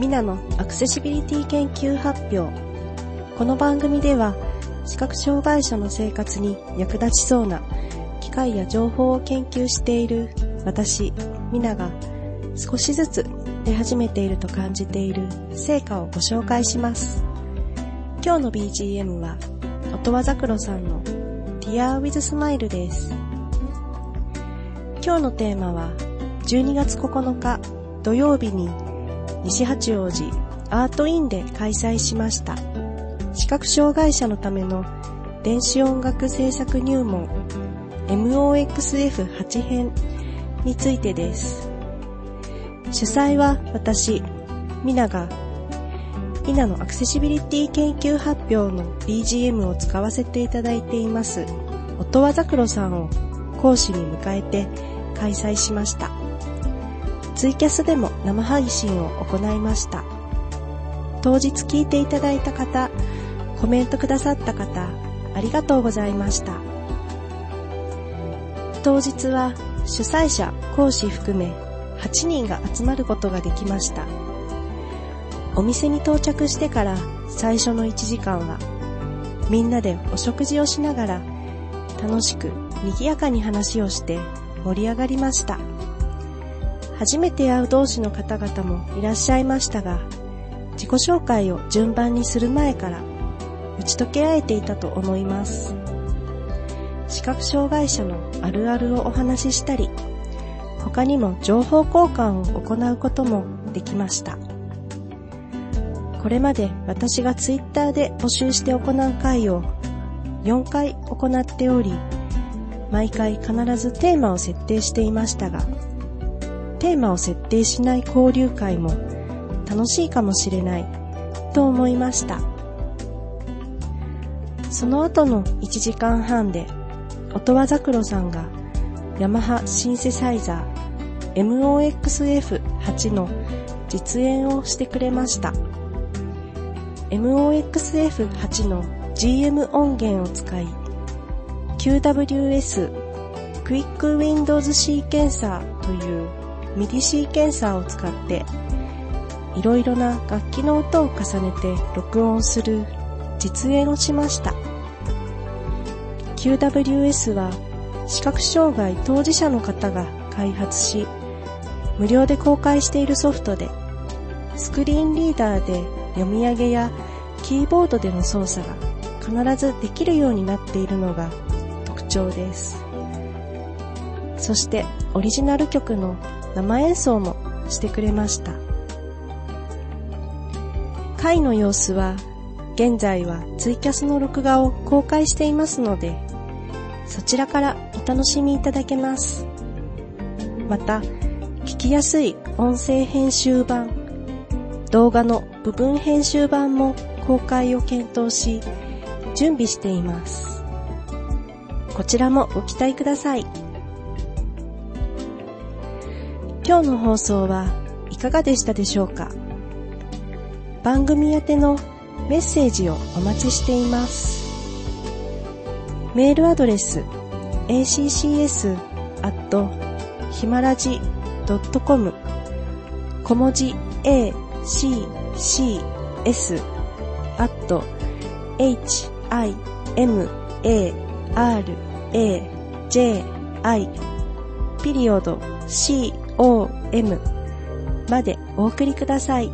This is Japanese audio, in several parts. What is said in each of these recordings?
ミナのアクセシビリティ研究発表。この番組では視覚障害者の生活に役立ちそうな機械や情報を研究している私ミナが少しずつ出始めていると感じている成果をご紹介します。今日の BGM は音羽桜さんの Dear with Smile です。今日のテーマは12月9日土曜日に西八王子アートインで開催しました。視覚障害者のための電子音楽制作入門 MOXF8 編についてです。主催は私、ミナがミナのアクセシビリティ研究発表の BGM を使わせていただいています。音羽桜さんを講師に迎えて開催しました。ツイキャスでも生配信を行いました。当日聞いていただいた方、コメントくださった方、ありがとうございました。当日は主催者、講師含め8人が集まることができました。お店に到着してから最初の1時間はみんなでお食事をしながら楽しく賑やかに話をして盛り上がりました。初めて会う同士の方々もいらっしゃいましたが、自己紹介を順番にする前から打ち解け合えていたと思います。視覚障害者のあるあるをお話ししたり、他にも情報交換を行うこともできました。これまで私がツイッターで募集して行う会を4回行っており、毎回必ずテーマを設定していましたが、テーマを設定しない交流会も楽しいかもしれないと思いました。その後の1時間半で、音羽桜さんがヤマハシンセサイザー MOXF8 の実演をしてくれました。MOXF8 の GM 音源を使い、QWS クイック Windows シーケンサーという MIDI シーケンサーを使っていろいろな楽器の音を重ねて録音する実演をしました。QWS は視覚障害当事者の方が開発し無料で公開しているソフトでスクリーンリーダーで読み上げやキーボードでの操作が必ずできるようになっているのが特徴です。そしてオリジナル曲の生演奏もしてくれました。回の様子は現在はツイキャスの録画を公開していますのでそちらからお楽しみいただけます。また、聞きやすい音声編集版、動画の部分編集版も公開を検討し、準備しています。こちらもご期待ください。今日の放送はいかがでしたでしょうか？番組宛てのメッセージをお待ちしています。メールアドレス accs アットひまらじ .com 小文字 a c c s アット h i m a r a j i ピリオド c o m までお送りください。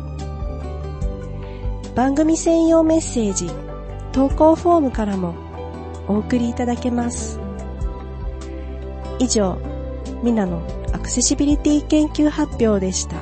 番組専用メッセージ、投稿フォームからもお送りいただけます。以上、ミナのアクセシビリティ研究発表でした。